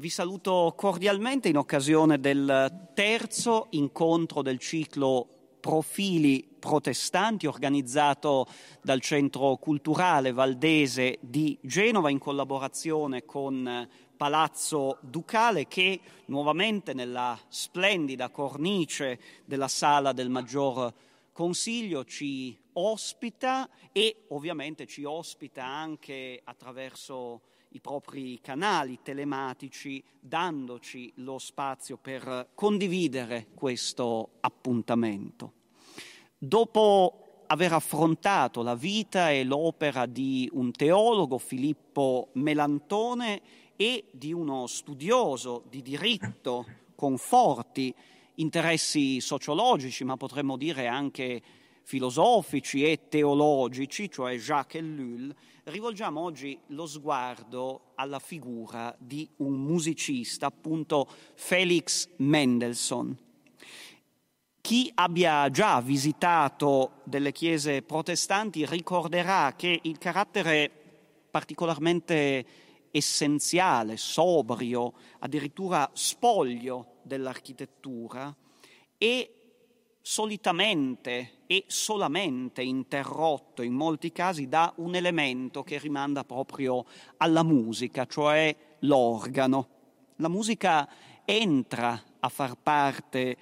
Vi saluto cordialmente in occasione del terzo incontro del ciclo Profili protestanti organizzato dal Centro Culturale Valdese di Genova in collaborazione con Palazzo Ducale che nuovamente nella splendida cornice della sala del Maggior Consiglio ci ospita e ovviamente ci ospita anche attraverso i propri canali telematici, dandoci lo spazio per condividere questo appuntamento. Dopo aver affrontato la vita e l'opera di un teologo, Filippo Melantone, e di uno studioso di diritto con forti interessi sociologici, ma potremmo dire anche filosofici e teologici, cioè Jacques Ellul, rivolgiamo oggi lo sguardo alla figura di un musicista, appunto Felix Mendelssohn. Chi abbia già visitato delle chiese protestanti ricorderà che il carattere particolarmente essenziale, sobrio, addirittura spoglio dell'architettura è solitamente e solamente interrotto in molti casi da un elemento che rimanda proprio alla musica, cioè l'organo. La musica entra a far parte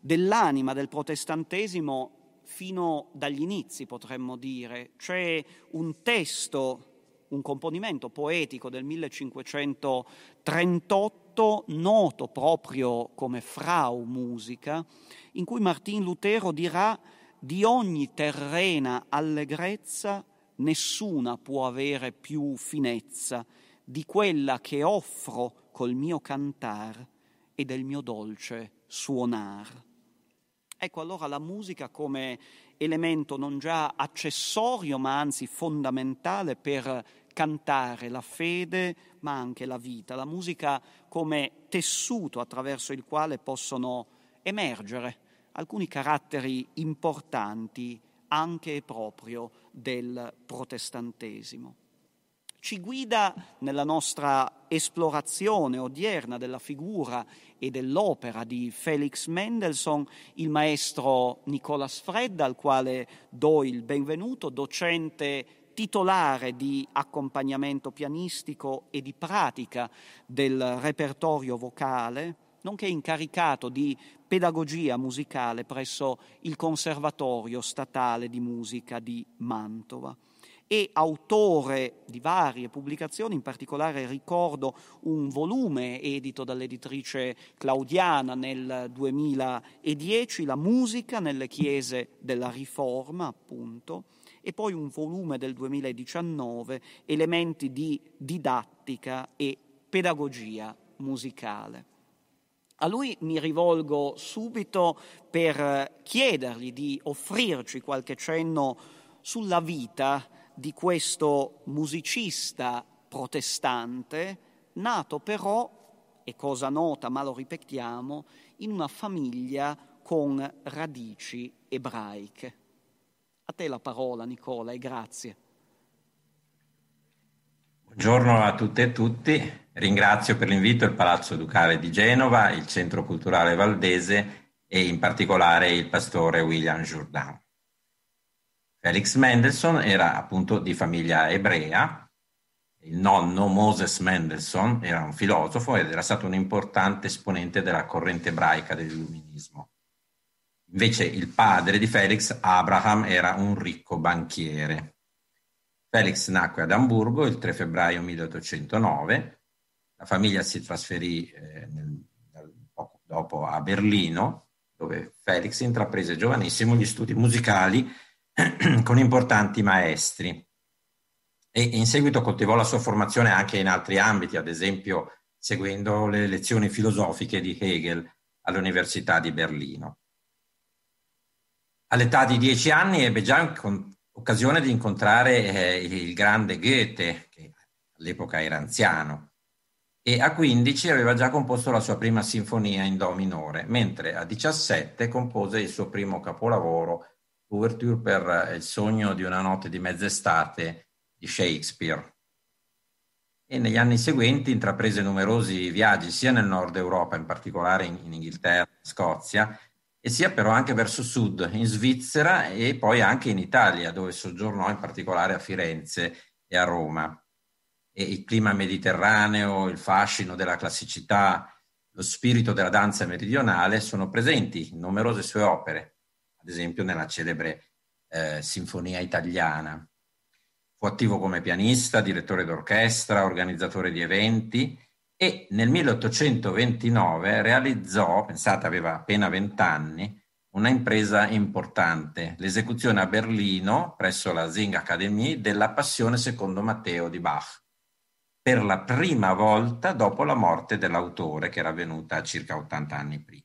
dell'anima del protestantesimo fino dagli inizi, potremmo dire. C'è un testo un componimento poetico del 1538 noto proprio come Frau Musica, in cui Martin Lutero dirà di ogni terrena allegrezza nessuna può avere più finezza di quella che offro col mio cantar e del mio dolce suonar. Ecco allora la musica come elemento non già accessorio ma anzi fondamentale per cantare la fede ma anche la vita, la musica come tessuto attraverso il quale possono emergere alcuni caratteri importanti anche e proprio del protestantesimo. Ci guida nella nostra esplorazione odierna della figura e dell'opera di Felix Mendelssohn il maestro Nicolas Fredda, al quale do il benvenuto, docente titolare di accompagnamento pianistico e di pratica del repertorio vocale, nonché incaricato di pedagogia musicale presso il Conservatorio Statale di Musica di Mantova. E autore di varie pubblicazioni, in particolare ricordo un volume edito dall'editrice Claudiana nel 2010, La musica nelle chiese della Riforma, appunto, e poi un volume del 2019, Elementi di didattica e pedagogia musicale. A lui mi rivolgo subito per chiedergli di offrirci qualche cenno sulla vita di questo musicista protestante, nato però, è cosa nota ma lo ripetiamo, in una famiglia con radici ebraiche. A te la parola, Nicola, e grazie. Buongiorno a tutte e tutti. Ringrazio per l'invito il Palazzo Ducale di Genova, il Centro Culturale Valdese e in particolare il pastore William Jourdan. Felix Mendelssohn era appunto di famiglia ebrea, il nonno Moses Mendelssohn era un filosofo ed era stato un importante esponente della corrente ebraica dell'illuminismo. Invece il padre di Felix, Abraham, era un ricco banchiere. Felix nacque ad Amburgo il 3 febbraio 1809, la famiglia si trasferì eh, nel, poco dopo a Berlino, dove Felix intraprese giovanissimo gli studi musicali con importanti maestri e in seguito coltivò la sua formazione anche in altri ambiti, ad esempio seguendo le lezioni filosofiche di Hegel all'Università di Berlino. All'età di dieci anni ebbe già occasione di incontrare eh, il grande Goethe, che all'epoca era anziano, e a 15 aveva già composto la sua prima sinfonia in Do minore, mentre a 17 compose il suo primo capolavoro, Ouverture per il sogno di una notte di mezz'estate di Shakespeare. e negli anni seguenti intraprese numerosi viaggi sia nel nord Europa, in particolare in, in Inghilterra, Scozia, e sia però anche verso sud, in Svizzera e poi anche in Italia, dove soggiornò in particolare a Firenze e a Roma. E il clima mediterraneo, il fascino della classicità, lo spirito della danza meridionale sono presenti in numerose sue opere, ad esempio nella celebre eh, Sinfonia italiana. Fu attivo come pianista, direttore d'orchestra, organizzatore di eventi e nel 1829 realizzò, pensate aveva appena vent'anni, una impresa importante, l'esecuzione a Berlino, presso la Sing Academy, della Passione secondo Matteo di Bach, per la prima volta dopo la morte dell'autore, che era avvenuta circa 80 anni prima.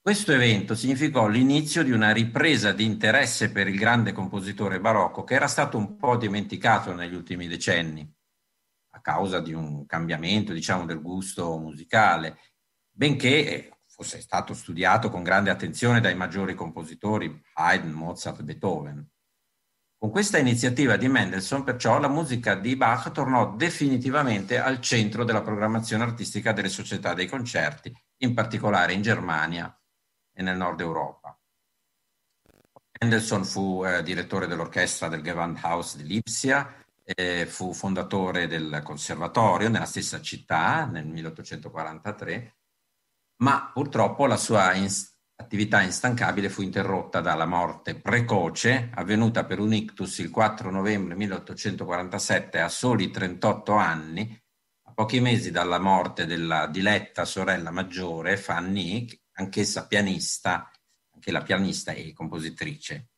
Questo evento significò l'inizio di una ripresa di interesse per il grande compositore barocco che era stato un po' dimenticato negli ultimi decenni causa di un cambiamento, diciamo, del gusto musicale, benché fosse stato studiato con grande attenzione dai maggiori compositori Haydn, Mozart, Beethoven. Con questa iniziativa di Mendelssohn, perciò, la musica di Bach tornò definitivamente al centro della programmazione artistica delle società dei concerti, in particolare in Germania e nel nord Europa. Mendelssohn fu eh, direttore dell'orchestra del Gewandhaus di Lipsia, eh, fu fondatore del conservatorio nella stessa città nel 1843, ma purtroppo la sua ins- attività instancabile fu interrotta dalla morte precoce avvenuta per un ictus il 4 novembre 1847 a soli 38 anni, a pochi mesi dalla morte della diletta sorella maggiore Fanny, anch'essa pianista, anche la pianista e compositrice.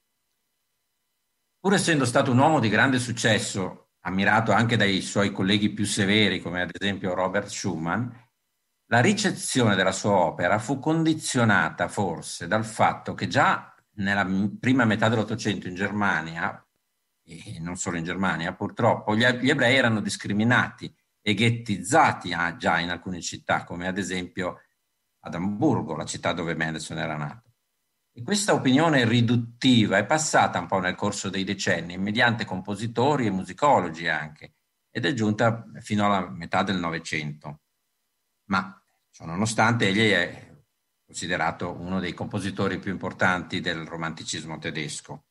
Pur essendo stato un uomo di grande successo, ammirato anche dai suoi colleghi più severi, come ad esempio Robert Schumann, la ricezione della sua opera fu condizionata forse dal fatto che già nella prima metà dell'Ottocento in Germania, e non solo in Germania, purtroppo gli, ebrei erano discriminati e ghettizzati ah, già in alcune città, come ad esempio ad Amburgo, la città dove Mendelssohn era nato. E questa opinione riduttiva è passata un po' nel corso dei decenni, mediante compositori e musicologi anche, ed è giunta fino alla metà del Novecento. Ma ciononostante egli è considerato uno dei compositori più importanti del romanticismo tedesco,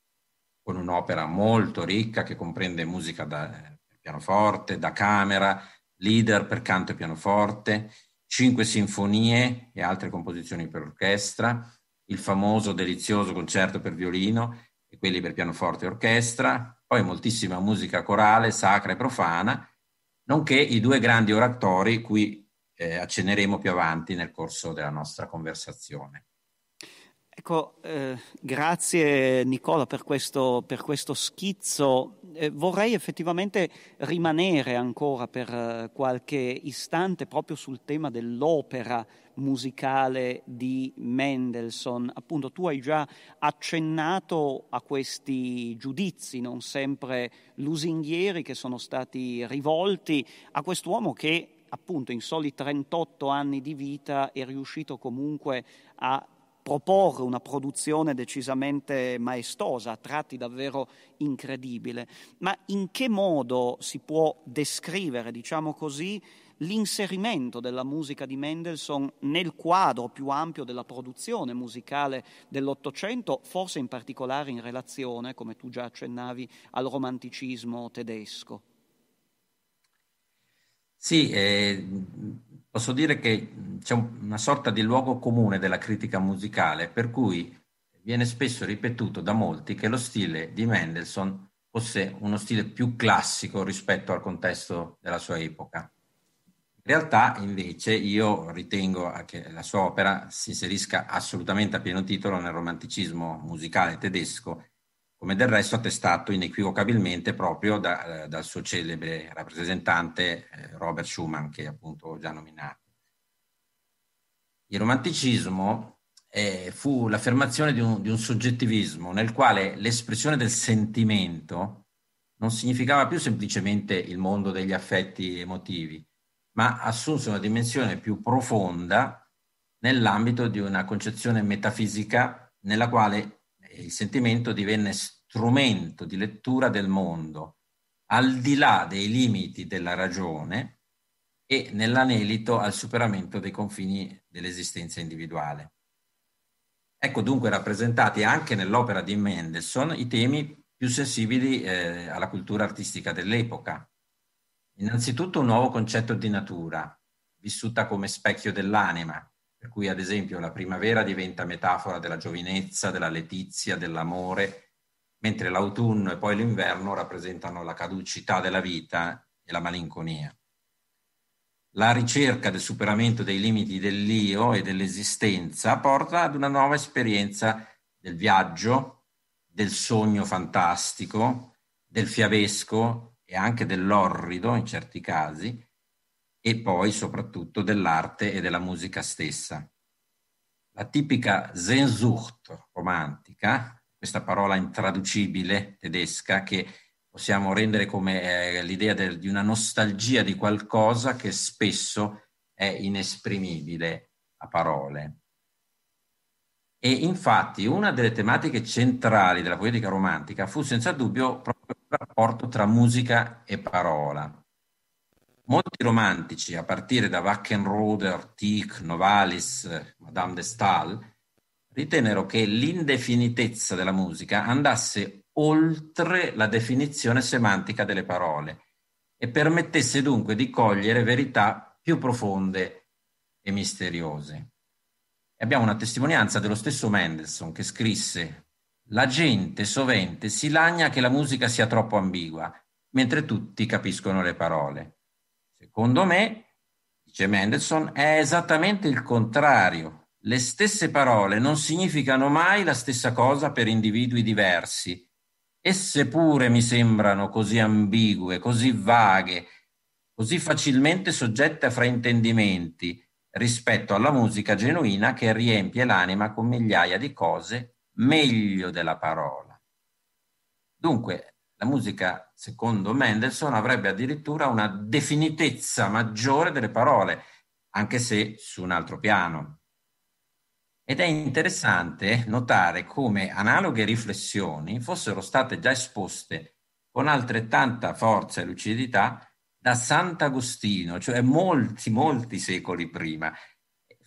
con un'opera molto ricca che comprende musica da pianoforte, da camera, leader per canto e pianoforte, cinque sinfonie e altre composizioni per orchestra, il famoso delizioso concerto per violino e quelli per pianoforte e orchestra, poi moltissima musica corale, sacra e profana, nonché i due grandi oratori cui eh, accenneremo più avanti nel corso della nostra conversazione. Ecco, eh, grazie Nicola per questo, per questo schizzo. Eh, vorrei effettivamente rimanere ancora per eh, qualche istante proprio sul tema dell'opera musicale di Mendelssohn. Appunto, tu hai già accennato a questi giudizi non sempre lusinghieri che sono stati rivolti a quest'uomo che appunto in soli 38 anni di vita è riuscito comunque a proporre una produzione decisamente maestosa, a tratti davvero incredibile. Ma in che modo si può descrivere, diciamo così, l'inserimento della musica di Mendelssohn nel quadro più ampio della produzione musicale dell'Ottocento, forse in particolare in relazione, come tu già accennavi, al romanticismo tedesco? Sì, eh, posso dire che c'è una sorta di luogo comune della critica musicale, per cui viene spesso ripetuto da molti che lo stile di Mendelssohn fosse uno stile più classico rispetto al contesto della sua epoca. Realtà, invece, io ritengo che la sua opera si inserisca assolutamente a pieno titolo nel romanticismo musicale tedesco come del resto attestato inequivocabilmente proprio da, eh, dal suo celebre rappresentante eh, Robert Schumann, che appunto ho già nominato. Il romanticismo eh, fu l'affermazione di un, di un soggettivismo nel quale l'espressione del sentimento non significava più semplicemente il mondo degli affetti emotivi, ma assunse una dimensione più profonda nell'ambito di una concezione metafisica nella quale il sentimento divenne strumento di lettura del mondo al di là dei limiti della ragione e nell'anelito al superamento dei confini dell'esistenza individuale. Ecco dunque rappresentati anche nell'opera di Mendelssohn i temi più sensibili eh, alla cultura artistica dell'epoca. Innanzitutto un nuovo concetto di natura, vissuta come specchio dell'anima, per cui ad esempio la primavera diventa metafora della giovinezza, della letizia, dell'amore, mentre l'autunno e poi l'inverno rappresentano la caducità della vita e la malinconia. La ricerca del superamento dei limiti dell'io e dell'esistenza porta ad una nuova esperienza del viaggio, del sogno fantastico, del fiabesco e anche dell'orrido in certi casi, e poi soprattutto dell'arte e della musica stessa. La tipica Sehnsucht romantica, questa parola intraducibile tedesca che possiamo rendere come eh, l'idea del, di una nostalgia di qualcosa che spesso è inesprimibile a parole. E infatti una delle tematiche centrali della poetica romantica fu senza dubbio proprio rapporto tra musica e parola. Molti romantici, a partire da Wackenroder, Tieck, Novalis, Madame de Stael, ritennero che l'indefinitezza della musica andasse oltre la definizione semantica delle parole e permettesse dunque di cogliere verità più profonde e misteriose. E abbiamo una testimonianza dello stesso Mendelssohn che scrisse La gente sovente si lagna che la musica sia troppo ambigua, mentre tutti capiscono le parole. Secondo me, dice Mendelssohn, è esattamente il contrario. Le stesse parole non significano mai la stessa cosa per individui diversi. Esse pure mi sembrano così ambigue, così vaghe, così facilmente soggette a fraintendimenti rispetto alla musica genuina che riempie l'anima con migliaia di cose meglio della parola. Dunque, la musica, secondo Mendelssohn, avrebbe addirittura una definitezza maggiore delle parole, anche se su un altro piano. Ed è interessante notare come analoghe riflessioni fossero state già esposte con altrettanta forza e lucidità da Sant'Agostino, cioè molti, molti secoli prima.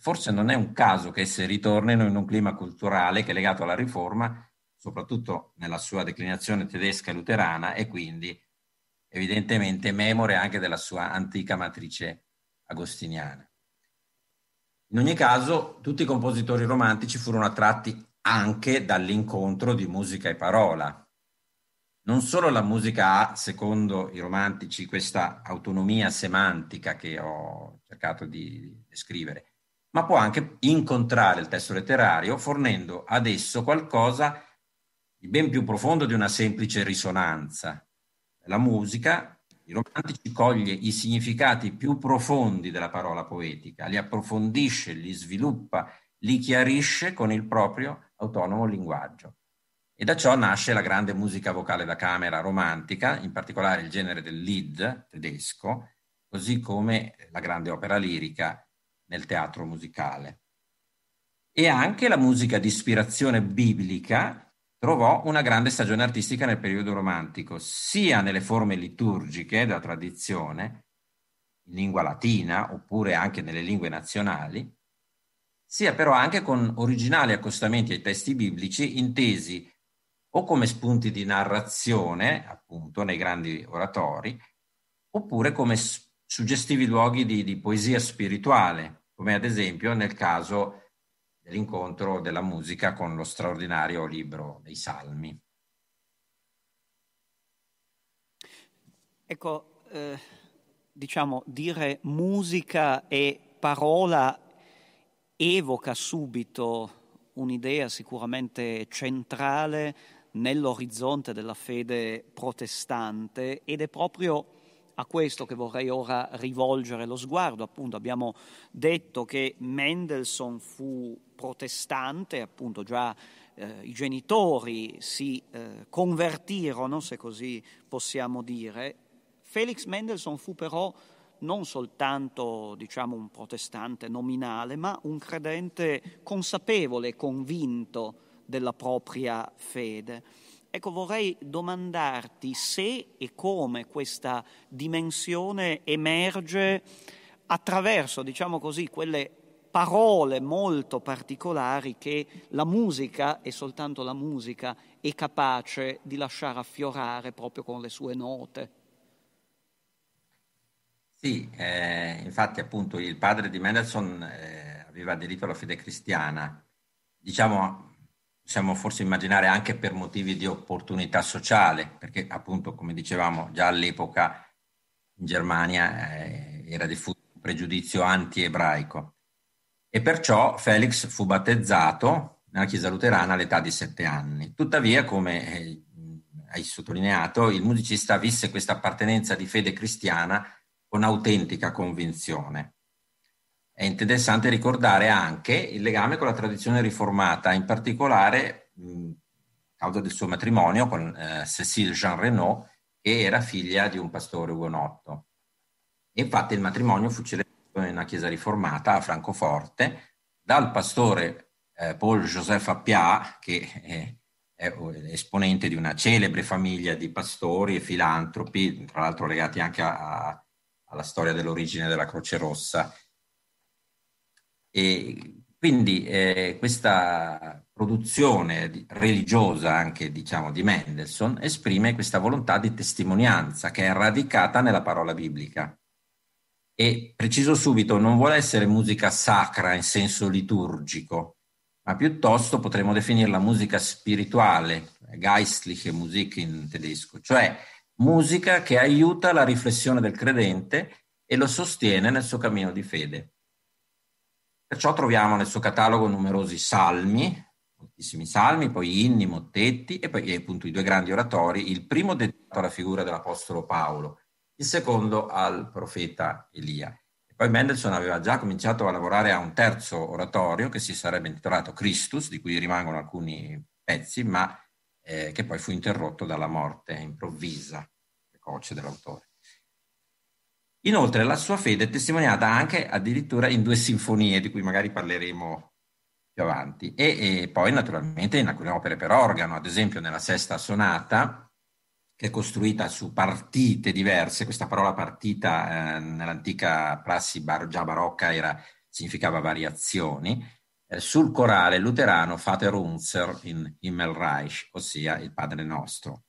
Forse non è un caso che esse ritornino in un clima culturale che è legato alla riforma soprattutto nella sua declinazione tedesca e luterana e quindi evidentemente memore anche della sua antica matrice agostiniana. In ogni caso, tutti i compositori romantici furono attratti anche dall'incontro di musica e parola. Non solo la musica ha, secondo i romantici, questa autonomia semantica che ho cercato di descrivere, ma può anche incontrare il testo letterario fornendo ad esso qualcosa di ben più profondo di una semplice risonanza. La musica, i romantici coglie i significati più profondi della parola poetica, li approfondisce, li sviluppa, li chiarisce con il proprio autonomo linguaggio. E da ciò nasce la grande musica vocale da camera romantica, in particolare il genere del Lied tedesco, così come la grande opera lirica nel teatro musicale. E anche la musica di ispirazione biblica, trovò una grande stagione artistica nel periodo romantico, sia nelle forme liturgiche della tradizione, in lingua latina oppure anche nelle lingue nazionali, sia però anche con originali accostamenti ai testi biblici intesi o come spunti di narrazione, appunto, nei grandi oratori, oppure come suggestivi luoghi di, di poesia spirituale, come ad esempio nel caso dell'incontro della musica con lo straordinario libro dei Salmi. Ecco, eh, diciamo, dire musica e parola evoca subito un'idea sicuramente centrale nell'orizzonte della fede protestante ed è proprio a questo che vorrei ora rivolgere lo sguardo. Appunto, abbiamo detto che Mendelssohn fu protestante, appunto già eh, i genitori si eh, convertirono, se così possiamo dire. Felix Mendelssohn fu però non soltanto diciamo, un protestante nominale, ma un credente consapevole e convinto della propria fede. Ecco, vorrei domandarti se e come questa dimensione emerge attraverso, diciamo così, quelle parole molto particolari che la musica, e soltanto la musica, è capace di lasciare affiorare proprio con le sue note. Sì, eh, infatti appunto il padre di Mendelssohn eh, aveva aderito alla fede cristiana, diciamo possiamo forse immaginare anche per motivi di opportunità sociale, perché appunto, come dicevamo, già all'epoca in Germania eh, era diffuso un pregiudizio anti-ebraico. E perciò Felix fu battezzato nella Chiesa luterana all'età di sette anni. Tuttavia, come eh, hai sottolineato, il musicista visse questa appartenenza di fede cristiana con autentica convinzione. È interessante ricordare anche il legame con la tradizione riformata, in particolare a causa del suo matrimonio con eh, Cécile Jean Renaud, che era figlia di un pastore ugonotto. Infatti il matrimonio fu celebrato in una chiesa riformata a Francoforte dal pastore eh, Paul Joseph Appiah, che è, è esponente di una celebre famiglia di pastori e filantropi, tra l'altro legati anche a, a, alla storia dell'origine della Croce Rossa e quindi eh, questa produzione religiosa anche diciamo di Mendelssohn esprime questa volontà di testimonianza che è radicata nella parola biblica. E preciso subito, non vuole essere musica sacra in senso liturgico, ma piuttosto potremmo definirla musica spirituale, geistliche Musik in tedesco, cioè musica che aiuta la riflessione del credente e lo sostiene nel suo cammino di fede. Perciò troviamo nel suo catalogo numerosi salmi, moltissimi salmi, poi inni, mottetti e poi appunto i due grandi oratori, il primo dedicato alla figura dell'Apostolo Paolo, il secondo al profeta Elia. E poi Mendelssohn aveva già cominciato a lavorare a un terzo oratorio che si sarebbe intitolato Christus, di cui rimangono alcuni pezzi, ma eh, che poi fu interrotto dalla morte improvvisa, precoce dell'autore. Inoltre la sua fede è testimoniata anche addirittura in due sinfonie, di cui magari parleremo più avanti, e, e poi naturalmente in alcune opere per organo, ad esempio nella sesta sonata, che è costruita su partite diverse, questa parola partita eh, nell'antica prassi bar- già barocca era, significava variazioni, eh, sul corale luterano Vater Unser in Himmelreich, ossia il Padre Nostro.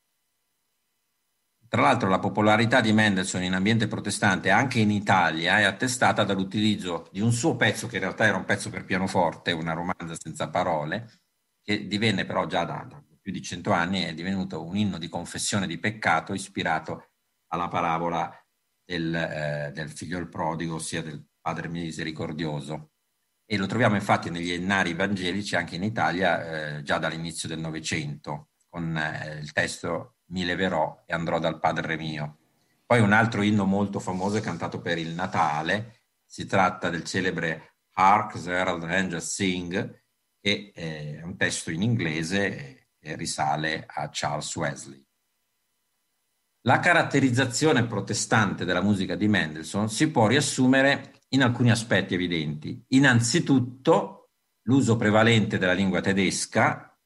Tra l'altro la popolarità di Mendelssohn in ambiente protestante anche in Italia è attestata dall'utilizzo di un suo pezzo che in realtà era un pezzo per pianoforte, una romanza senza parole, che divenne però già da, da più di cento anni è divenuto un inno di confessione di peccato ispirato alla parabola del, eh, del figlio il prodigo, ossia del padre misericordioso. E lo troviamo infatti negli ennari evangelici anche in Italia eh, già dall'inizio del Novecento, con eh, il testo mi leverò e andrò dal Padre mio. Poi un altro inno molto famoso è cantato per il Natale, si tratta del celebre Hark the Herald Angels Sing, che è un testo in inglese e risale a Charles Wesley. La caratterizzazione protestante della musica di Mendelssohn si può riassumere in alcuni aspetti evidenti. Innanzitutto l'uso prevalente della lingua tedesca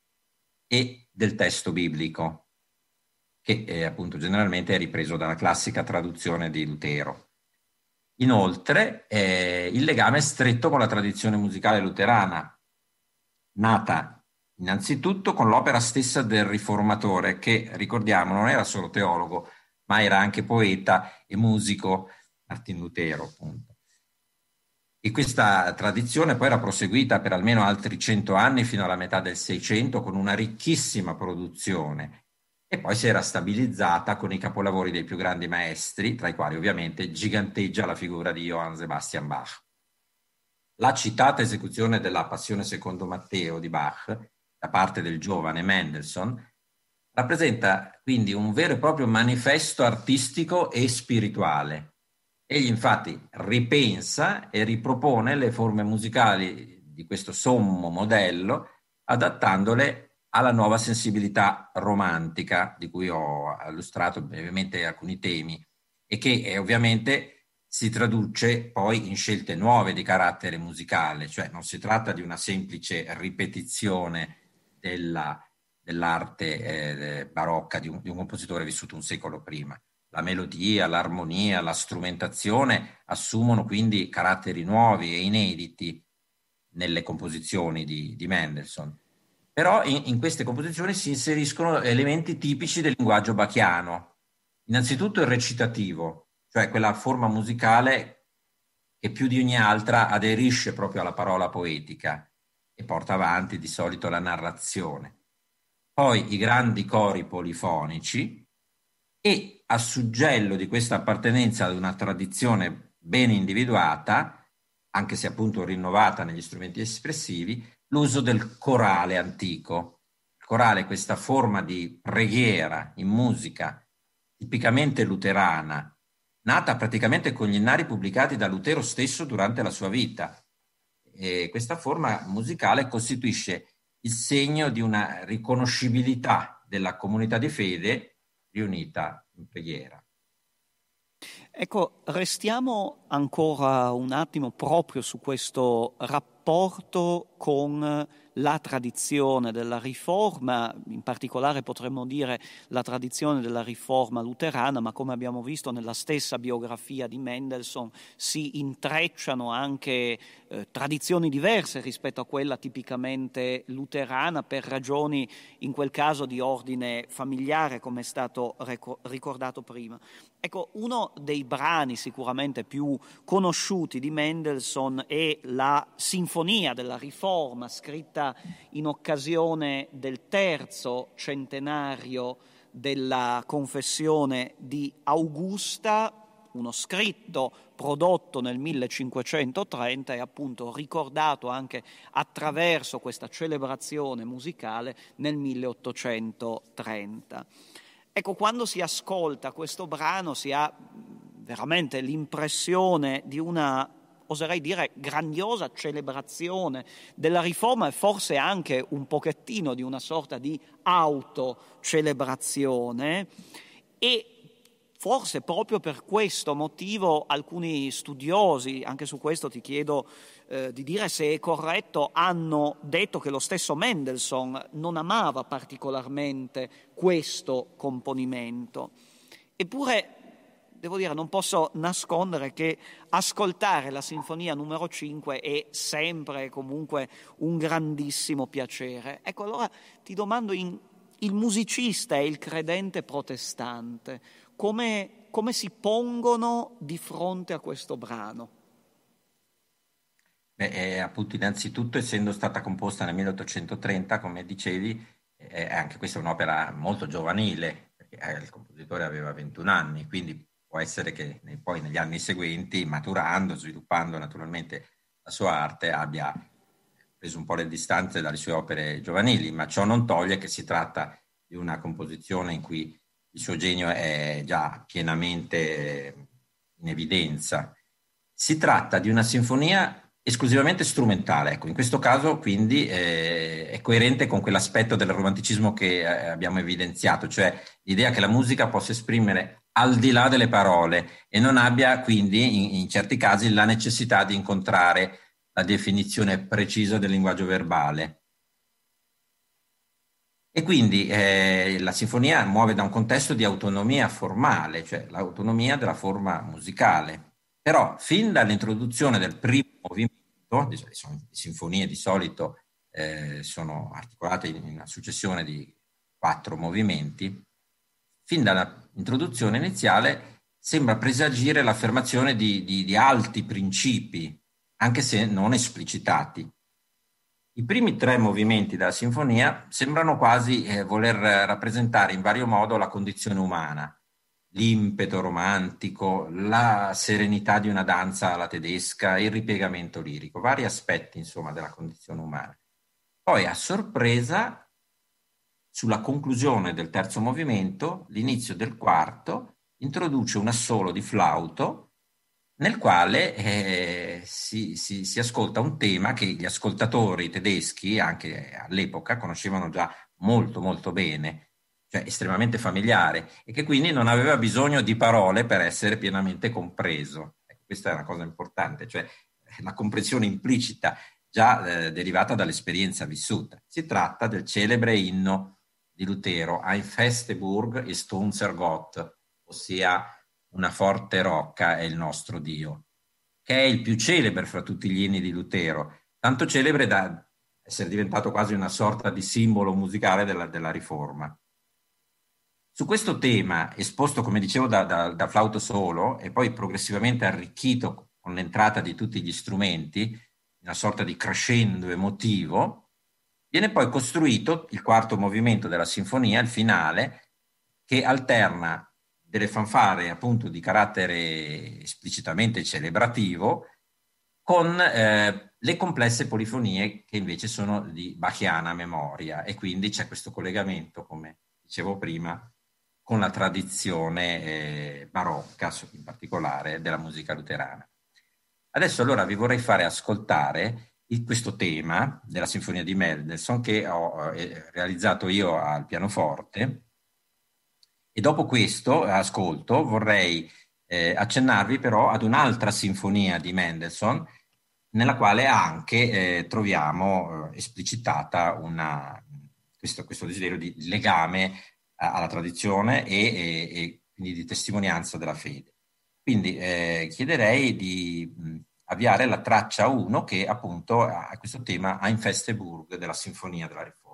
e del testo biblico che eh, appunto generalmente è ripreso dalla classica traduzione di Lutero. Inoltre eh, il legame è stretto con la tradizione musicale luterana, nata innanzitutto con l'opera stessa del riformatore, che ricordiamo non era solo teologo, ma era anche poeta e musico, Martin Lutero appunto. E questa tradizione poi era proseguita per almeno altri cento anni fino alla metà del Seicento con una ricchissima produzione e poi si era stabilizzata con i capolavori dei più grandi maestri, tra i quali ovviamente giganteggia la figura di Johann Sebastian Bach. La citata esecuzione della Passione secondo Matteo di Bach da parte del giovane Mendelssohn rappresenta quindi un vero e proprio manifesto artistico e spirituale. Egli infatti ripensa e ripropone le forme musicali di questo sommo modello adattandole alla nuova sensibilità romantica di cui ho illustrato brevemente alcuni temi e che eh, ovviamente si traduce poi in scelte nuove di carattere musicale, cioè non si tratta di una semplice ripetizione della, dell'arte eh, barocca di un, di un compositore vissuto un secolo prima. La melodia, l'armonia, la strumentazione assumono quindi caratteri nuovi e inediti nelle composizioni di, di Mendelssohn. Però in, in, queste composizioni si inseriscono elementi tipici del linguaggio bachiano. Innanzitutto il recitativo, cioè quella forma musicale che più di ogni altra aderisce proprio alla parola poetica e porta avanti di solito la narrazione. Poi i grandi cori polifonici e a suggello di questa appartenenza ad una tradizione ben individuata, anche se appunto rinnovata negli strumenti espressivi, l'uso del corale antico. Il corale questa forma di preghiera in musica tipicamente luterana, nata praticamente con gli innari pubblicati da Lutero stesso durante la sua vita. E questa forma musicale costituisce il segno di una riconoscibilità della comunità di fede riunita in preghiera. Ecco, restiamo ancora un attimo proprio su questo rapporto con la tradizione della riforma, in particolare potremmo dire la tradizione della riforma luterana, ma come abbiamo visto nella stessa biografia di Mendelssohn si intrecciano anche eh, tradizioni diverse rispetto a quella tipicamente luterana per ragioni in quel caso di ordine familiare, come è stato ricordato prima. Ecco, uno dei brani sicuramente più conosciuti di Mendelssohn è la Sinfonia della Riforma, scritta in occasione del terzo centenario della confessione di Augusta, uno scritto prodotto nel 1530 e appunto ricordato anche attraverso questa celebrazione musicale nel 1830. Ecco, quando si ascolta questo brano si ha veramente l'impressione di una, oserei dire, grandiosa celebrazione della riforma e forse anche un pochettino di una sorta di autocelebrazione e Forse proprio per questo motivo alcuni studiosi, anche su questo ti chiedo eh, di dire se è corretto, hanno detto che lo stesso Mendelssohn non amava particolarmente questo componimento. Eppure, devo dire, non posso nascondere che ascoltare la sinfonia numero 5 è sempre comunque un grandissimo piacere. Ecco, allora ti domando in il musicista e il credente protestante come, come si pongono di fronte a questo brano? Beh, eh, appunto, innanzitutto, essendo stata composta nel 1830, come dicevi, eh, anche questa è un'opera molto giovanile, perché eh, il compositore aveva 21 anni, quindi può essere che poi negli anni seguenti, maturando, sviluppando naturalmente la sua arte, abbia preso un po' le distanze dalle sue opere giovanili, ma ciò non toglie che si tratta di una composizione in cui il suo genio è già pienamente in evidenza. Si tratta di una sinfonia esclusivamente strumentale, ecco, in questo caso quindi eh, è coerente con quell'aspetto del romanticismo che eh, abbiamo evidenziato, cioè l'idea che la musica possa esprimere al di là delle parole e non abbia quindi in, in certi casi la necessità di incontrare la definizione precisa del linguaggio verbale. E quindi eh, la sinfonia muove da un contesto di autonomia formale, cioè l'autonomia della forma musicale. Però fin dall'introduzione del primo movimento, le sinfonie di solito eh, sono articolate in una successione di quattro movimenti, fin dall'introduzione iniziale sembra presagire l'affermazione di, di, di alti principi, anche se non esplicitati. I primi tre movimenti della sinfonia sembrano quasi eh, voler rappresentare in vario modo la condizione umana, l'impeto romantico, la serenità di una danza alla tedesca, il ripiegamento lirico, vari aspetti insomma della condizione umana. Poi a sorpresa, sulla conclusione del terzo movimento, l'inizio del quarto, introduce un assolo di flauto nel quale eh, si, si, si, ascolta un tema che gli ascoltatori tedeschi, anche all'epoca, conoscevano già molto molto bene, cioè estremamente familiare, e che quindi non aveva bisogno di parole per essere pienamente compreso. Ecco, questa è una cosa importante, cioè la comprensione implicita già eh, derivata dall'esperienza vissuta. Si tratta del celebre inno di Lutero, Ein Festeburg ist unser Gott, ossia una forte rocca è il nostro Dio, che è il più celebre fra tutti gli inni di Lutero, tanto celebre da essere diventato quasi una sorta di simbolo musicale della, della Riforma. Su questo tema, esposto, come dicevo, da, da, da, flauto solo e poi progressivamente arricchito con l'entrata di tutti gli strumenti, una sorta di crescendo emotivo, Viene poi costruito il quarto movimento della sinfonia, il finale, che alterna delle fanfare appunto di carattere esplicitamente celebrativo con eh, le complesse polifonie che invece sono di bachiana memoria e quindi c'è questo collegamento, come dicevo prima, con la tradizione eh, barocca, in particolare della musica luterana. Adesso allora vi vorrei fare ascoltare questo tema della Sinfonia di Mendelssohn che ho eh, realizzato io al pianoforte e dopo questo ascolto vorrei eh, accennarvi però ad un'altra sinfonia di Mendelssohn nella quale anche eh, troviamo eh, esplicitata una, questo, questo, desiderio di legame alla tradizione e, e, e, quindi di testimonianza della fede. Quindi eh, chiederei di avviare la traccia 1 che appunto ha questo tema Festeburg della Sinfonia della Riforma.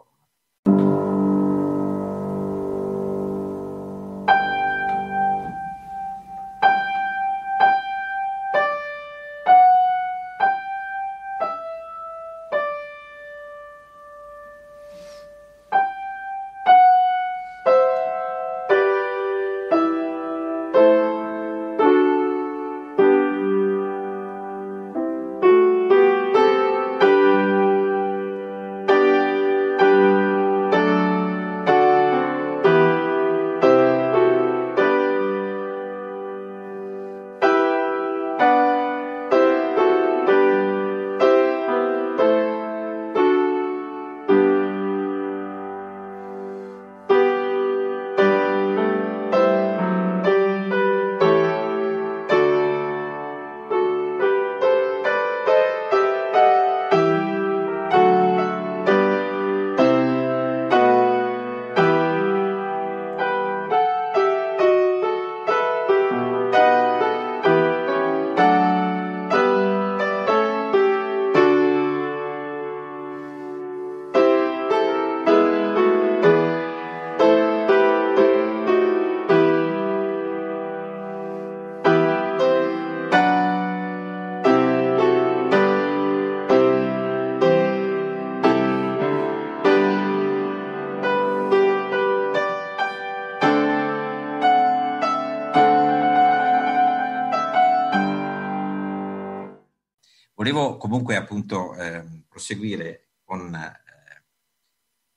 Comunque appunto eh, proseguire con eh,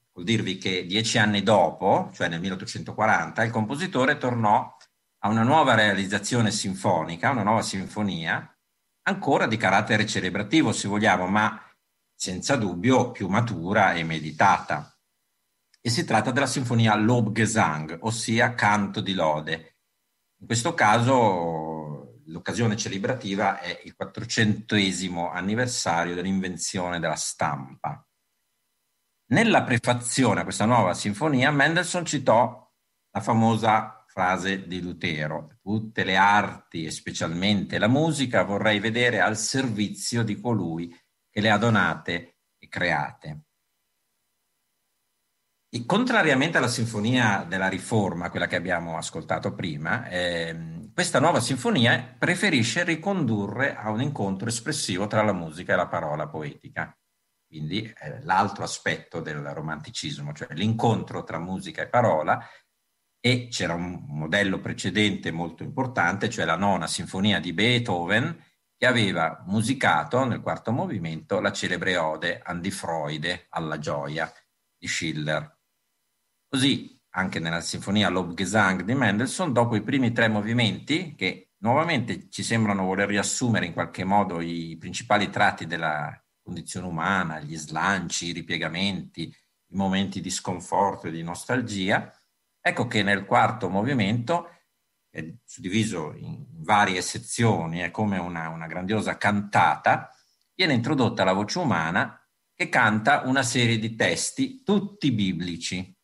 col dirvi che dieci anni dopo, cioè nel 1840, il compositore tornò a una nuova realizzazione sinfonica, una nuova sinfonia, ancora di carattere celebrativo se vogliamo, ma senza dubbio più matura e meditata. E si tratta della sinfonia Lobgesang, ossia canto di lode. In questo caso l'occasione celebrativa è il 400 anniversario dell'invenzione della stampa. Nella prefazione a questa nuova sinfonia, Mendelssohn citò la famosa frase di Lutero, tutte le arti e specialmente la musica vorrei vedere al servizio di colui che le ha donate e create. E contrariamente alla sinfonia della riforma, quella che abbiamo ascoltato prima, eh, questa nuova sinfonia preferisce ricondurre a un incontro espressivo tra la musica e la parola poetica. Quindi eh, l'altro aspetto del romanticismo, cioè l'incontro tra musica e parola, e c'era un modello precedente molto importante, cioè la nona sinfonia di Beethoven, che aveva musicato nel quarto movimento la celebre ode An die Freude alla gioia di Schiller. Così anche nella sinfonia Lobgesang di Mendelssohn, dopo i primi tre movimenti, che nuovamente ci sembrano voler riassumere in qualche modo i principali tratti della condizione umana, gli slanci, i ripiegamenti, i momenti di sconforto e di nostalgia, ecco che nel quarto movimento, è suddiviso in varie sezioni, è come una, una grandiosa cantata, viene introdotta la voce umana che canta una serie di testi, tutti biblici,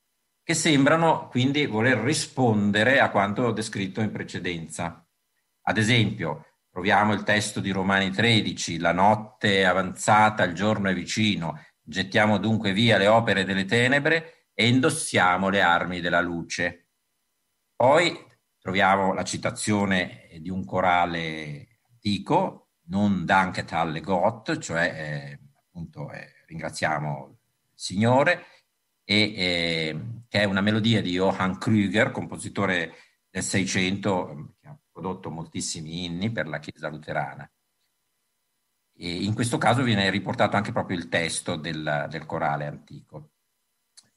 che sembrano quindi voler rispondere a quanto descritto in precedenza. Ad esempio, troviamo il testo di Romani 13, la notte è avanzata, il giorno è vicino, gettiamo dunque via le opere delle tenebre e indossiamo le armi della luce. Poi troviamo la citazione di un corale antico, non danket alle Gott, cioè eh, appunto eh, ringraziamo il Signore, e, eh, che è una melodia di Johann Krüger, compositore del Seicento, che ha prodotto moltissimi inni per la Chiesa luterana. E in questo caso viene riportato anche proprio il testo del, del corale antico,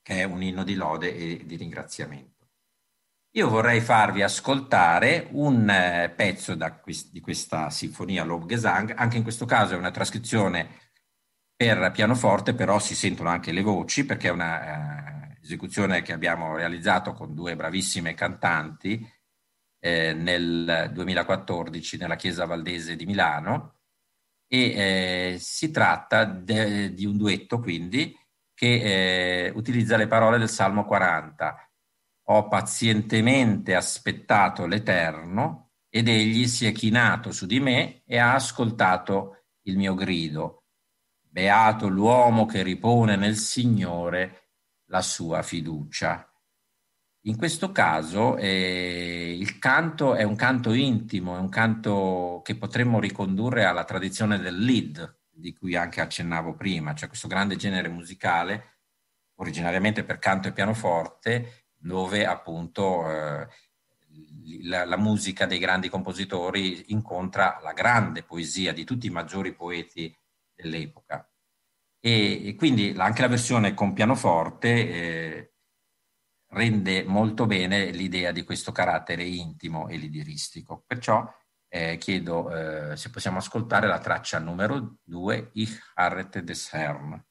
che è un inno di lode e di ringraziamento. Io vorrei farvi ascoltare un eh, pezzo quest- di questa sinfonia Lobgesang, anche in questo caso è una trascrizione per pianoforte, però si sentono anche le voci perché è un'esecuzione eh, che abbiamo realizzato con due bravissime cantanti eh, nel 2014 nella Chiesa Valdese di Milano e eh, si tratta de- di un duetto quindi che eh, utilizza le parole del Salmo 40. Ho pazientemente aspettato l'Eterno ed egli si è chinato su di me e ha ascoltato il mio grido Beato l'uomo che ripone nel Signore la sua fiducia. In questo caso eh, il canto è un canto intimo, è un canto che potremmo ricondurre alla tradizione del lead, di cui anche accennavo prima, cioè questo grande genere musicale, originariamente per canto e pianoforte, dove appunto eh, la, la, musica dei grandi compositori incontra la grande poesia di tutti i maggiori poeti dell'epoca. E, e quindi anche la versione con pianoforte eh, rende molto bene l'idea di questo carattere intimo e lidiristico. Perciò eh, chiedo eh, se possiamo ascoltare la traccia numero 2, Ich harrete des Herrn.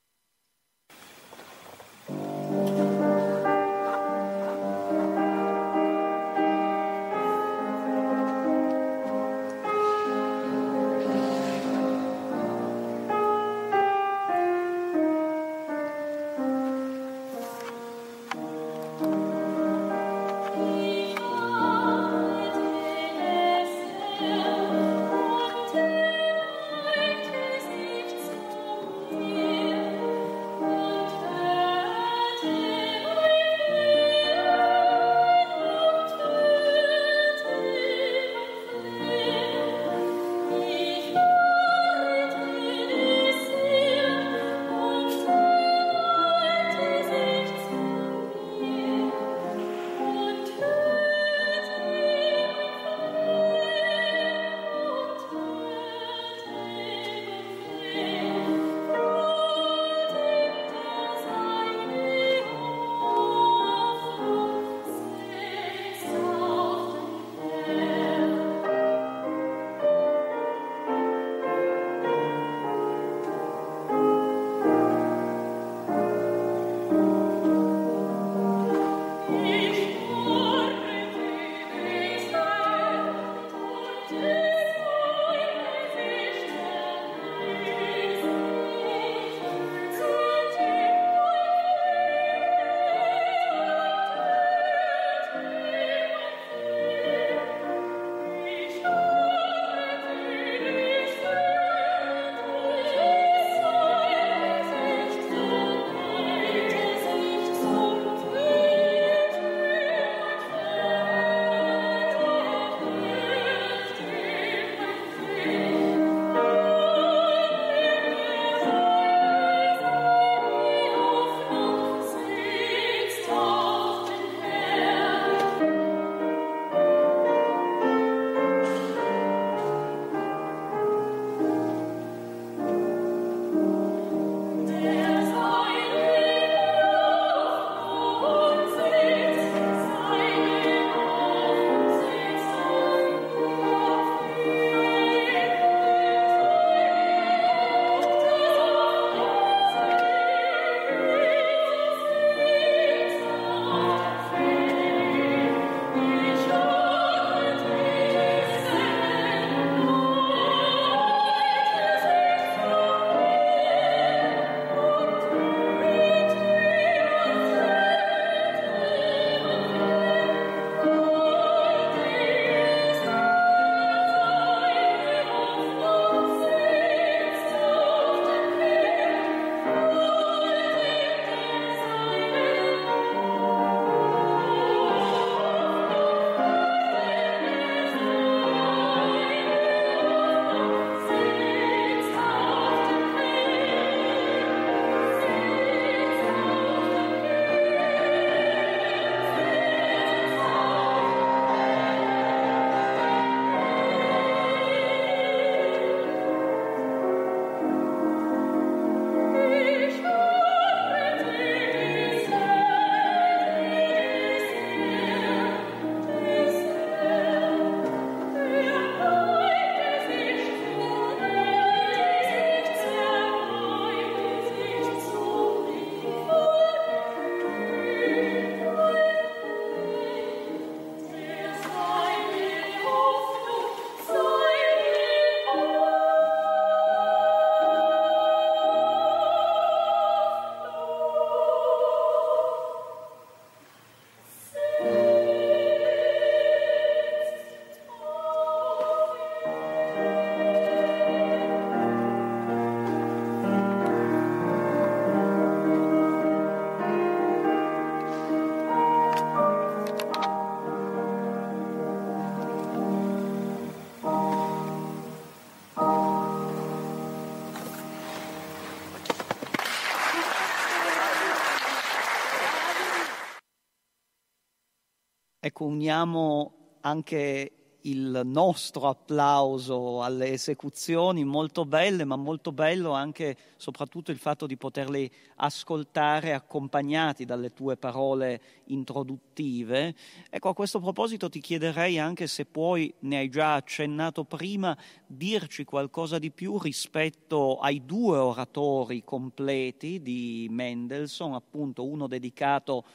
Ecco, uniamo anche il nostro applauso alle esecuzioni molto belle, ma molto bello anche soprattutto il fatto di poterle ascoltare accompagnati dalle tue parole introduttive. Ecco, a questo proposito ti chiederei anche se puoi, ne hai già accennato prima, dirci qualcosa di più rispetto ai due oratori completi di Mendelssohn, appunto uno dedicato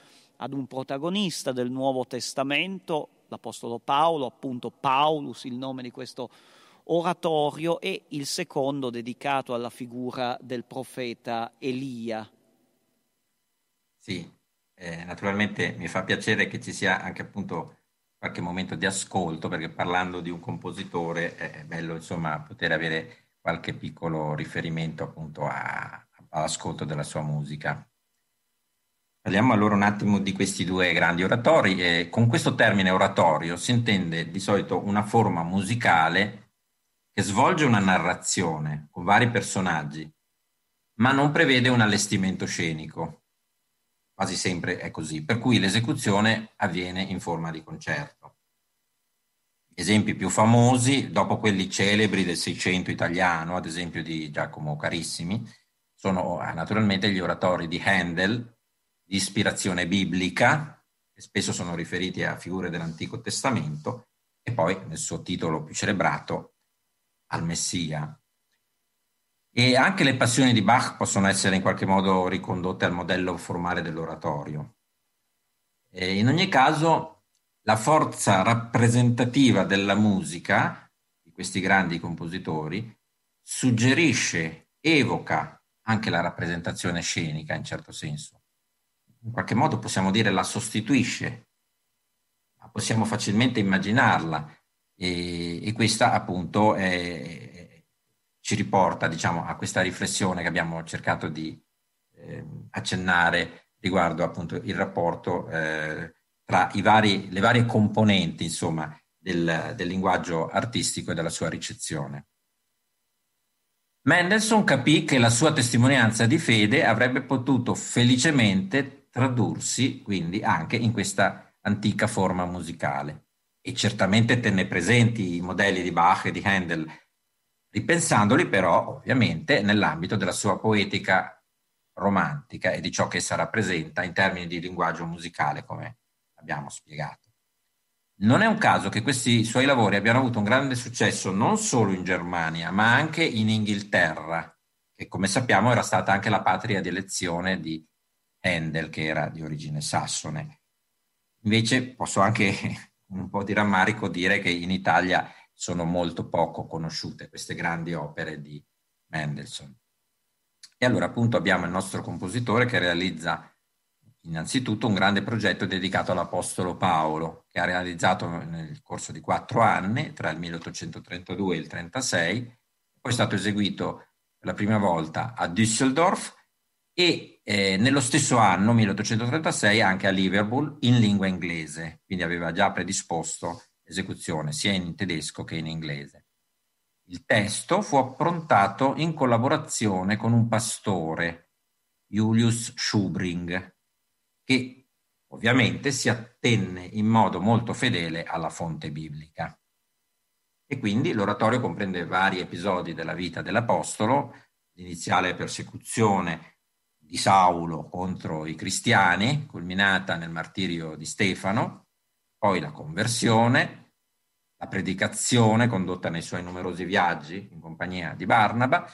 ad un protagonista del Nuovo Testamento, l'Apostolo Paolo, appunto Paulus, il nome di questo oratorio, e il secondo dedicato alla figura del profeta Elia. Sì, eh, naturalmente mi fa piacere che ci sia anche appunto qualche momento di ascolto, perché parlando di un compositore è bello insomma poter avere qualche piccolo riferimento appunto a, all'ascolto della sua musica. Parliamo allora un attimo di questi due grandi oratori. Eh, con questo termine oratorio si intende di solito una forma musicale che svolge una narrazione con vari personaggi, ma non prevede un allestimento scenico. Quasi sempre è così, per cui l'esecuzione avviene in forma di concerto. Esempi più famosi, dopo quelli celebri del Seicento italiano, ad esempio di Giacomo Carissimi, sono naturalmente gli oratori di Handel, di ispirazione biblica, che spesso sono riferiti a figure dell'Antico Testamento, e poi nel suo titolo più celebrato al Messia. E anche le passioni di Bach possono essere in qualche modo ricondotte al modello formale dell'oratorio. E in ogni caso, la forza rappresentativa della musica di questi grandi compositori suggerisce, evoca anche la rappresentazione scenica in certo senso in qualche modo possiamo dire la sostituisce, ma possiamo facilmente immaginarla e, e questa appunto è, ci riporta diciamo, a questa riflessione che abbiamo cercato di eh, accennare riguardo appunto il rapporto eh, tra vari, le varie componenti insomma, del, del linguaggio artistico e della sua ricezione. Mendelssohn capì che la sua testimonianza di fede avrebbe potuto felicemente tradursi quindi anche in questa antica forma musicale. E certamente tenne presenti i modelli di Bach e di Handel, ripensandoli però ovviamente nell'ambito della sua poetica romantica e di ciò che essa rappresenta in termini di linguaggio musicale, come abbiamo spiegato. Non è un caso che questi suoi lavori abbiano avuto un grande successo non solo in Germania, ma anche in Inghilterra, che come sappiamo era stata anche la patria di elezione di Handel, che era di origine sassone. Invece posso anche un po' di rammarico dire che in Italia sono molto poco conosciute queste grandi opere di Mendelssohn. E allora appunto abbiamo il nostro compositore che realizza innanzitutto un grande progetto dedicato all'Apostolo Paolo, che ha realizzato nel corso di quattro anni, tra il 1832 e il 1836, poi è stato eseguito per la prima volta a Düsseldorf e eh, nello stesso anno, 1836, anche a Liverpool in lingua inglese, quindi aveva già predisposto esecuzione sia in tedesco che in inglese. Il testo fu approntato in collaborazione con un pastore, Julius Schubring, che ovviamente si attenne in modo molto fedele alla fonte biblica. E quindi l'oratorio comprende vari episodi della vita dell'Apostolo, l'iniziale persecuzione di Saulo contro i cristiani, culminata nel martirio di Stefano, poi la conversione, la predicazione condotta nei suoi numerosi viaggi in compagnia di Barnaba,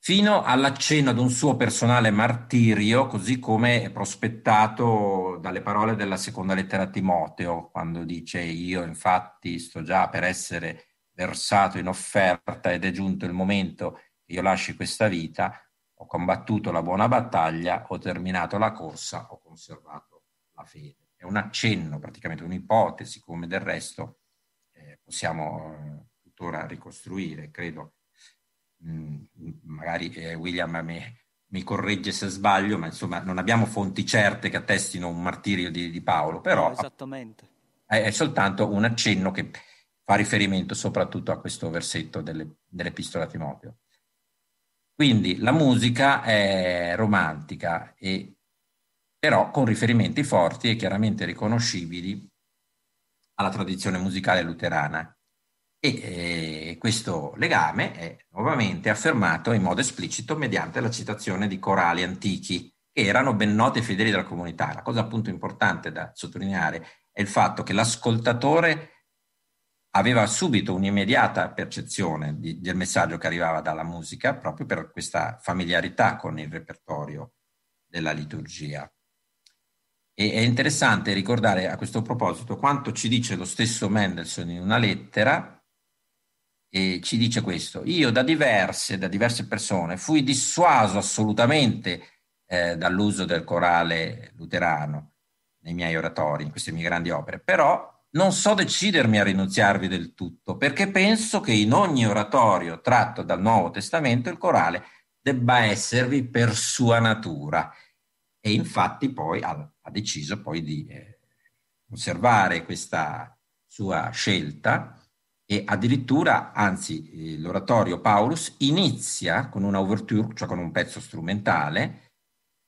fino all'accenno ad un suo personale martirio, così come è prospettato dalle parole della seconda lettera a Timoteo, quando dice io infatti sto già per essere versato in offerta ed è giunto il momento che io lasci questa vita, ho combattuto la buona battaglia, ho terminato la corsa, ho conservato la fede. È un accenno, praticamente un'ipotesi, come del resto eh, possiamo eh, tuttora ricostruire, credo. Mm, magari eh, William mi, mi, corregge se sbaglio, ma insomma non abbiamo fonti certe che attestino un martirio di, di Paolo, però Esattamente. È, è, soltanto un accenno che fa riferimento soprattutto a questo versetto delle, dell'Epistola a Timoteo. Quindi la musica è romantica, e, però con riferimenti forti e chiaramente riconoscibili alla tradizione musicale luterana. E eh, questo legame è nuovamente affermato in modo esplicito mediante la citazione di corali antichi che erano ben noti e fedeli della comunità. La cosa appunto importante da sottolineare è il fatto che l'ascoltatore aveva subito un'immediata percezione di, del messaggio che arrivava dalla musica proprio per questa familiarità con il repertorio della liturgia. E è interessante ricordare a questo proposito quanto ci dice lo stesso Mendelssohn in una lettera e ci dice questo, io da diverse, da diverse persone fui dissuaso assolutamente eh, dall'uso del corale luterano nei miei oratori, in queste mie grandi opere, però non so decidermi a rinunziarvi del tutto, perché penso che in ogni oratorio tratto dal Nuovo Testamento il corale debba esservi per sua natura. E infatti poi ha, ha deciso poi di eh, conservare questa sua scelta e addirittura, anzi, eh, l'oratorio Paulus inizia con una overture, cioè con un pezzo strumentale,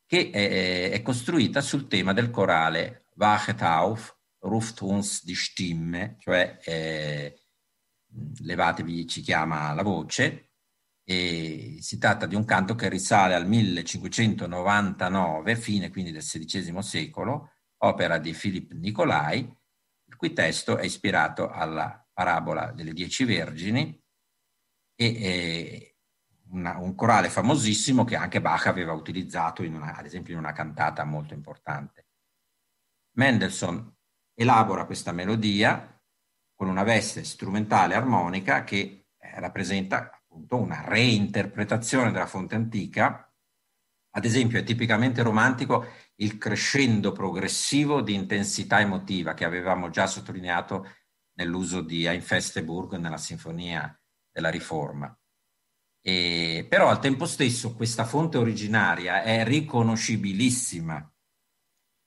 che è, è costruita sul tema del corale Wachet auf, ruft uns die Stimme, cioè eh, levatevi, ci chiama la voce, e si tratta di un canto che risale al 1599, fine quindi del XVI secolo, opera di Philippe Nicolai, il cui testo è ispirato alla parabola delle dieci vergini e, e una, un corale famosissimo che anche Bach aveva utilizzato una, ad esempio in una cantata molto importante. Mendelssohn elabora questa melodia con una veste strumentale armonica che eh, rappresenta appunto una reinterpretazione della fonte antica. Ad esempio è tipicamente romantico il crescendo progressivo di intensità emotiva che avevamo già sottolineato nell'uso di Ein Festeburg nella Sinfonia della Riforma. E, però al tempo stesso questa fonte originaria è riconoscibilissima.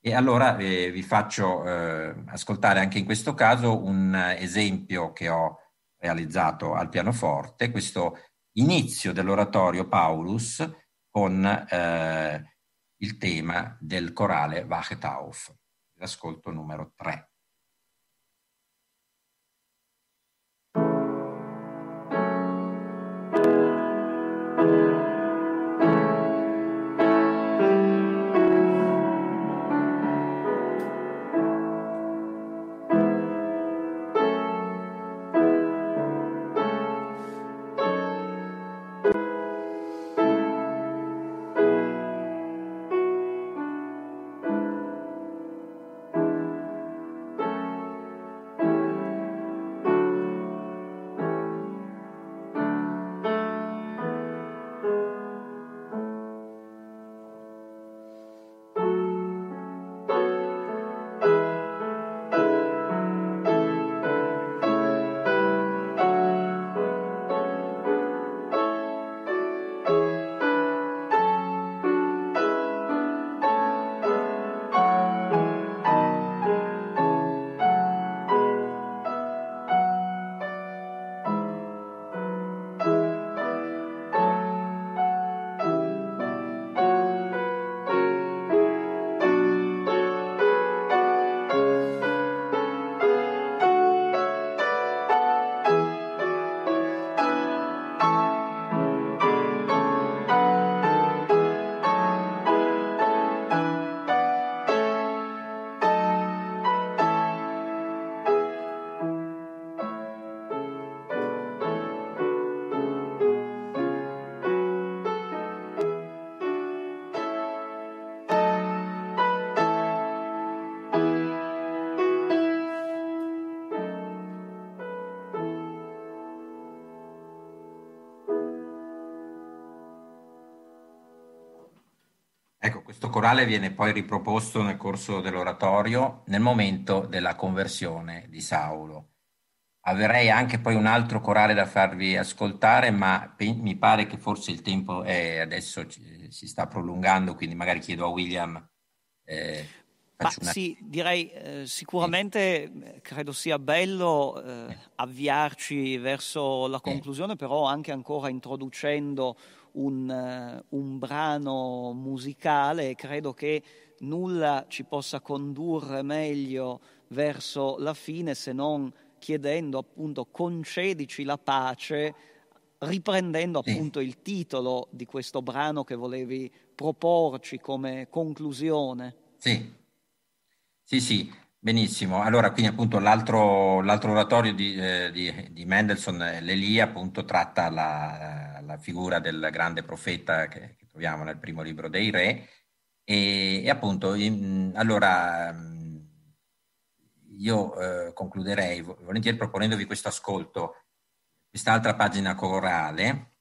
E allora eh, vi faccio eh, ascoltare anche in questo caso un esempio che ho realizzato al pianoforte, questo inizio dell'oratorio Paulus con eh, il tema del corale Wachet auf, l'ascolto numero 3. Corale viene poi riproposto nel corso dell'oratorio nel momento della conversione di Saulo. Avrei anche poi un altro corale da farvi ascoltare, ma pe- mi pare che forse il tempo è, adesso ci, si sta prolungando, quindi magari chiedo a William. Eh, ma una... sì, direi eh, sicuramente sì. credo sia bello eh, avviarci verso la conclusione, però anche ancora introducendo un, eh, un brano musicale e credo che nulla ci possa condurre meglio verso la fine se non chiedendo appunto concedici la pace, riprendendo appunto sì. il titolo di questo brano che volevi proporci come conclusione. Sì, sì, sì. Benissimo, allora quindi appunto l'altro, l'altro oratorio di, eh, di, di, Mendelssohn, l'Elia, appunto tratta la, la, figura del grande profeta che, che, troviamo nel primo libro dei re. E, e appunto in, allora io eh, concluderei volentieri proponendovi questo ascolto, quest'altra pagina corale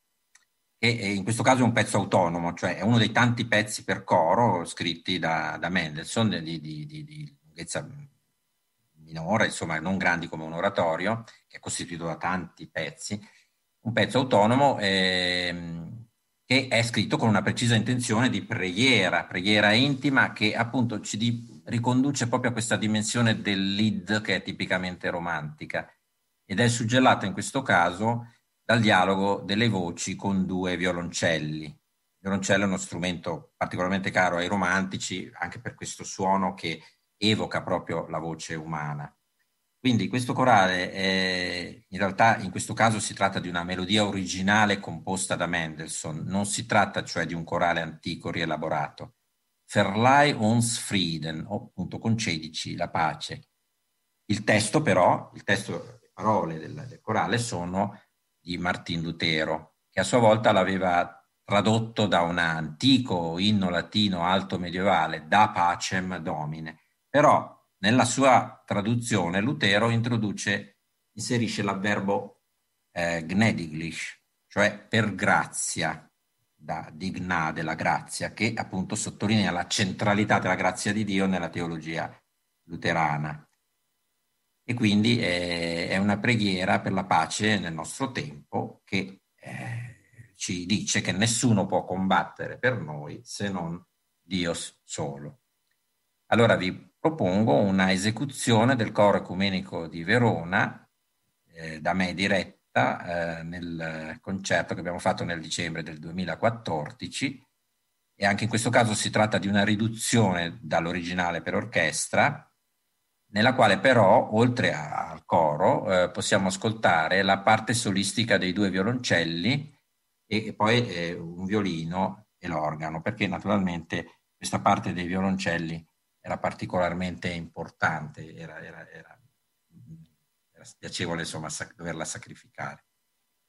che in questo caso è un pezzo autonomo, cioè è uno dei tanti pezzi per coro scritti da, da Mendelssohn di, di lunghezza minore, insomma non grandi come un oratorio, che è costituito da tanti pezzi, un pezzo autonomo ehm, che è scritto con una precisa intenzione di preghiera, preghiera intima che appunto ci di, riconduce proprio a questa dimensione del lead che è tipicamente romantica ed è suggellata in questo caso dal dialogo delle voci con due violoncelli. Il violoncello è uno strumento particolarmente caro ai romantici anche per questo suono che evoca proprio la voce umana. Quindi questo corale, è, in realtà in questo caso si tratta di una melodia originale composta da Mendelssohn, non si tratta cioè di un corale antico rielaborato. Verleih uns Frieden, o appunto concedici la pace. Il testo però, il testo, le parole del, del corale sono di Martin Lutero, che a sua volta l'aveva tradotto da un antico inno latino alto medievale, da pacem domine, però nella sua traduzione Lutero introduce, inserisce l'avverbo eh, gnädiglich, cioè per grazia, da digna della grazia, che appunto sottolinea la centralità della grazia di Dio nella teologia luterana. E quindi è, è una preghiera per la pace nel nostro tempo che eh, ci dice che nessuno può combattere per noi se non Dio solo. Allora vi propongo una esecuzione del coro ecumenico di Verona, eh, da me diretta, eh, nel concerto che abbiamo fatto nel dicembre del 2014 e anche in questo caso si tratta di una riduzione dall'originale per orchestra, nella quale però, oltre a, al coro, eh, possiamo ascoltare la parte solistica dei due violoncelli e, e poi eh, un violino e l'organo, perché naturalmente questa parte dei violoncelli era particolarmente importante, era, era, era, era spiacevole insomma sac- doverla sacrificare.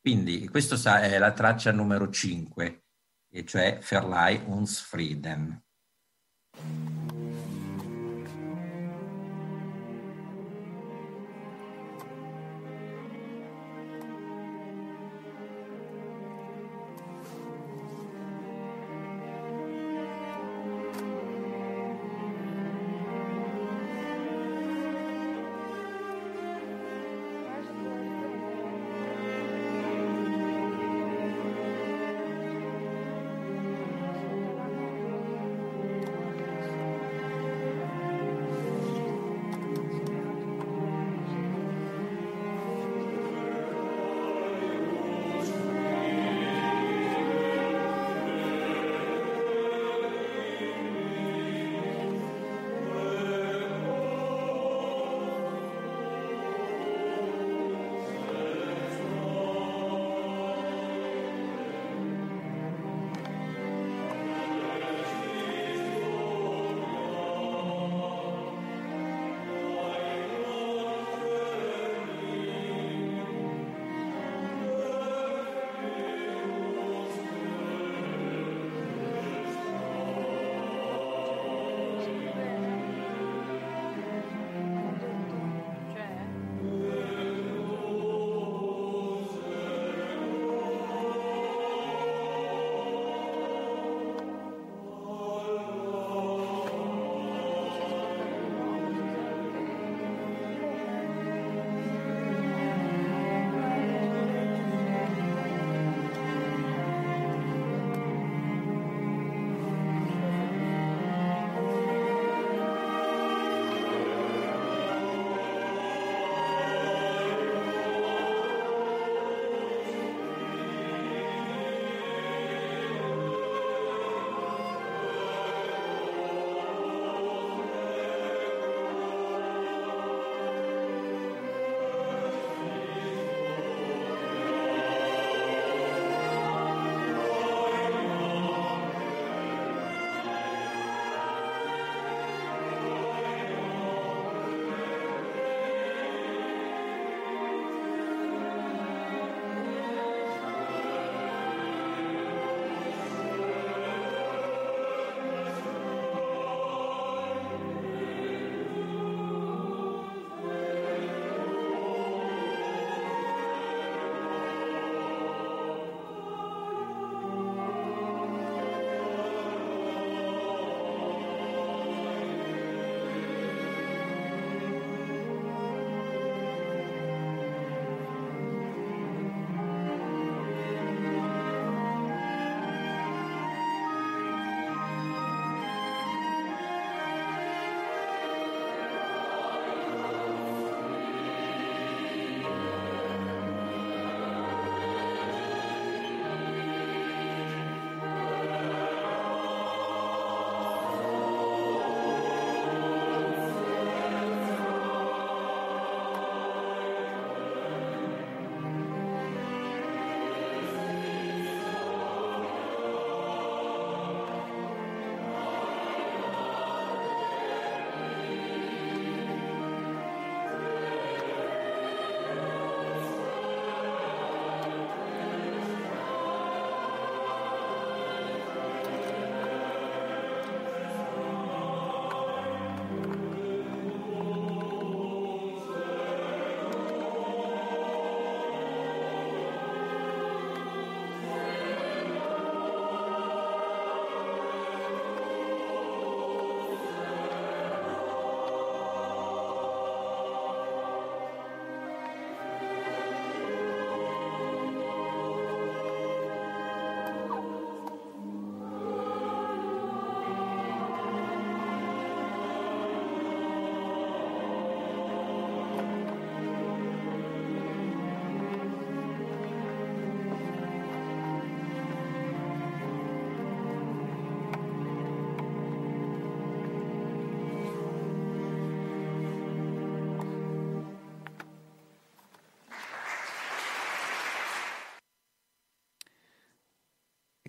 Quindi questa è la traccia numero 5, e cioè Verleih uns Frieden.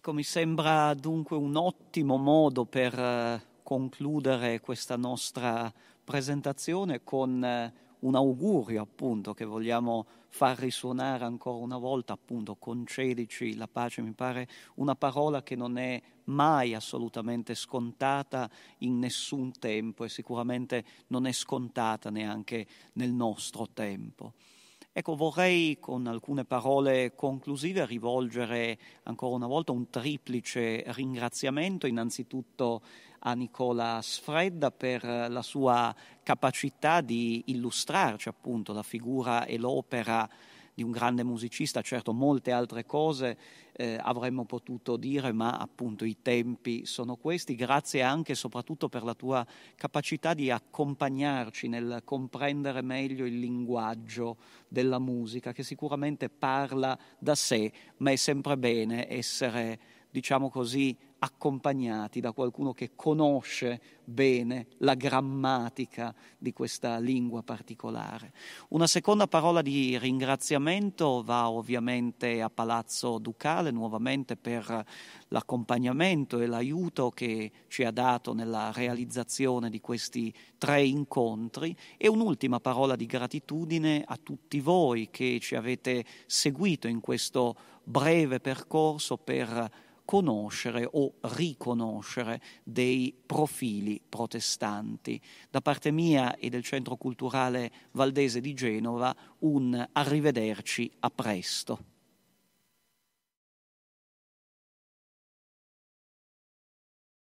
Ecco, mi sembra dunque un ottimo modo per eh, concludere questa nostra presentazione con eh, un augurio appunto che vogliamo far risuonare ancora una volta, appunto concedici la pace, mi pare una parola che non è mai assolutamente scontata in nessun tempo e sicuramente non è scontata neanche nel nostro tempo. Ecco, vorrei con alcune parole conclusive rivolgere ancora una volta un triplice ringraziamento, innanzitutto a Nicola Sfredda per la sua capacità di illustrarci appunto la figura e l'opera di un grande musicista, certo molte altre cose eh, avremmo potuto dire, ma appunto i tempi sono questi. Grazie anche e soprattutto per la tua capacità di accompagnarci nel comprendere meglio il linguaggio della musica, che sicuramente parla da sé, ma è sempre bene essere, diciamo così, accompagnati da qualcuno che conosce bene la grammatica di questa lingua particolare. Una seconda parola di ringraziamento va ovviamente a Palazzo Ducale nuovamente per l'accompagnamento e l'aiuto che ci ha dato nella realizzazione di questi tre incontri e un'ultima parola di gratitudine a tutti voi che ci avete seguito in questo breve percorso per conoscere o riconoscere dei profili protestanti. Da parte mia e del Centro Culturale Valdese di Genova un arrivederci a presto.